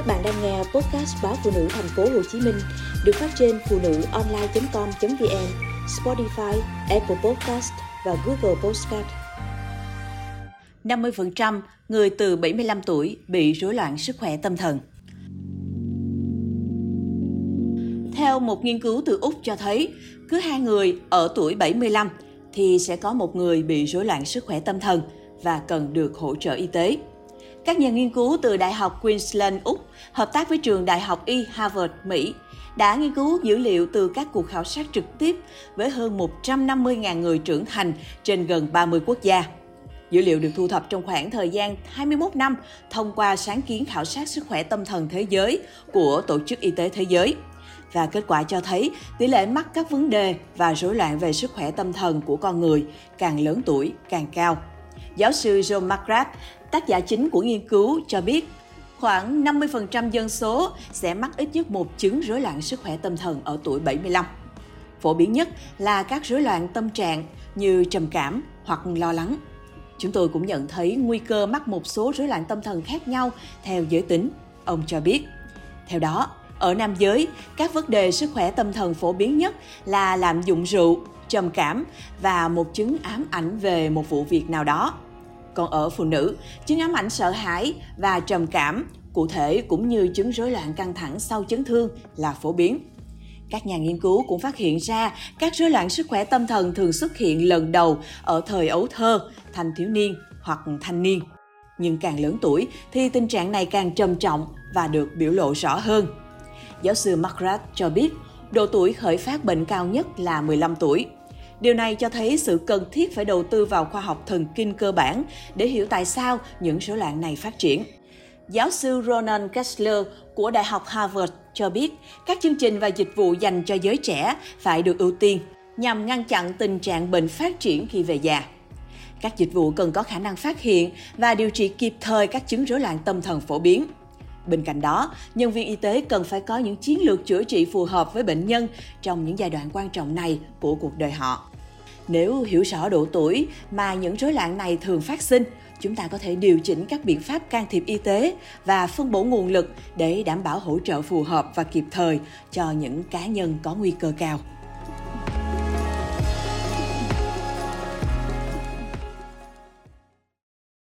Các bạn đang nghe podcast báo phụ nữ thành phố Hồ Chí Minh được phát trên phụ nữ online.com.vn, Spotify, Apple Podcast và Google Podcast. 50% người từ 75 tuổi bị rối loạn sức khỏe tâm thần. Theo một nghiên cứu từ Úc cho thấy, cứ hai người ở tuổi 75 thì sẽ có một người bị rối loạn sức khỏe tâm thần và cần được hỗ trợ y tế. Các nhà nghiên cứu từ Đại học Queensland, Úc, hợp tác với trường Đại học Y Harvard, Mỹ, đã nghiên cứu dữ liệu từ các cuộc khảo sát trực tiếp với hơn 150.000 người trưởng thành trên gần 30 quốc gia. Dữ liệu được thu thập trong khoảng thời gian 21 năm thông qua sáng kiến khảo sát sức khỏe tâm thần thế giới của Tổ chức Y tế Thế giới. Và kết quả cho thấy tỷ lệ mắc các vấn đề và rối loạn về sức khỏe tâm thần của con người càng lớn tuổi càng cao. Giáo sư John McGrath, tác giả chính của nghiên cứu, cho biết khoảng 50% dân số sẽ mắc ít nhất một chứng rối loạn sức khỏe tâm thần ở tuổi 75. Phổ biến nhất là các rối loạn tâm trạng như trầm cảm hoặc lo lắng. Chúng tôi cũng nhận thấy nguy cơ mắc một số rối loạn tâm thần khác nhau theo giới tính, ông cho biết. Theo đó, ở nam giới, các vấn đề sức khỏe tâm thần phổ biến nhất là lạm dụng rượu, trầm cảm và một chứng ám ảnh về một vụ việc nào đó. Còn ở phụ nữ, chứng ám ảnh sợ hãi và trầm cảm, cụ thể cũng như chứng rối loạn căng thẳng sau chấn thương là phổ biến. Các nhà nghiên cứu cũng phát hiện ra các rối loạn sức khỏe tâm thần thường xuất hiện lần đầu ở thời ấu thơ, thanh thiếu niên hoặc thanh niên. Nhưng càng lớn tuổi thì tình trạng này càng trầm trọng và được biểu lộ rõ hơn. Giáo sư McGrath cho biết, độ tuổi khởi phát bệnh cao nhất là 15 tuổi. Điều này cho thấy sự cần thiết phải đầu tư vào khoa học thần kinh cơ bản để hiểu tại sao những rối loạn này phát triển. Giáo sư Ronan Kessler của Đại học Harvard cho biết các chương trình và dịch vụ dành cho giới trẻ phải được ưu tiên nhằm ngăn chặn tình trạng bệnh phát triển khi về già. Các dịch vụ cần có khả năng phát hiện và điều trị kịp thời các chứng rối loạn tâm thần phổ biến. Bên cạnh đó, nhân viên y tế cần phải có những chiến lược chữa trị phù hợp với bệnh nhân trong những giai đoạn quan trọng này của cuộc đời họ. Nếu hiểu rõ độ tuổi mà những rối loạn này thường phát sinh, chúng ta có thể điều chỉnh các biện pháp can thiệp y tế và phân bổ nguồn lực để đảm bảo hỗ trợ phù hợp và kịp thời cho những cá nhân có nguy cơ cao.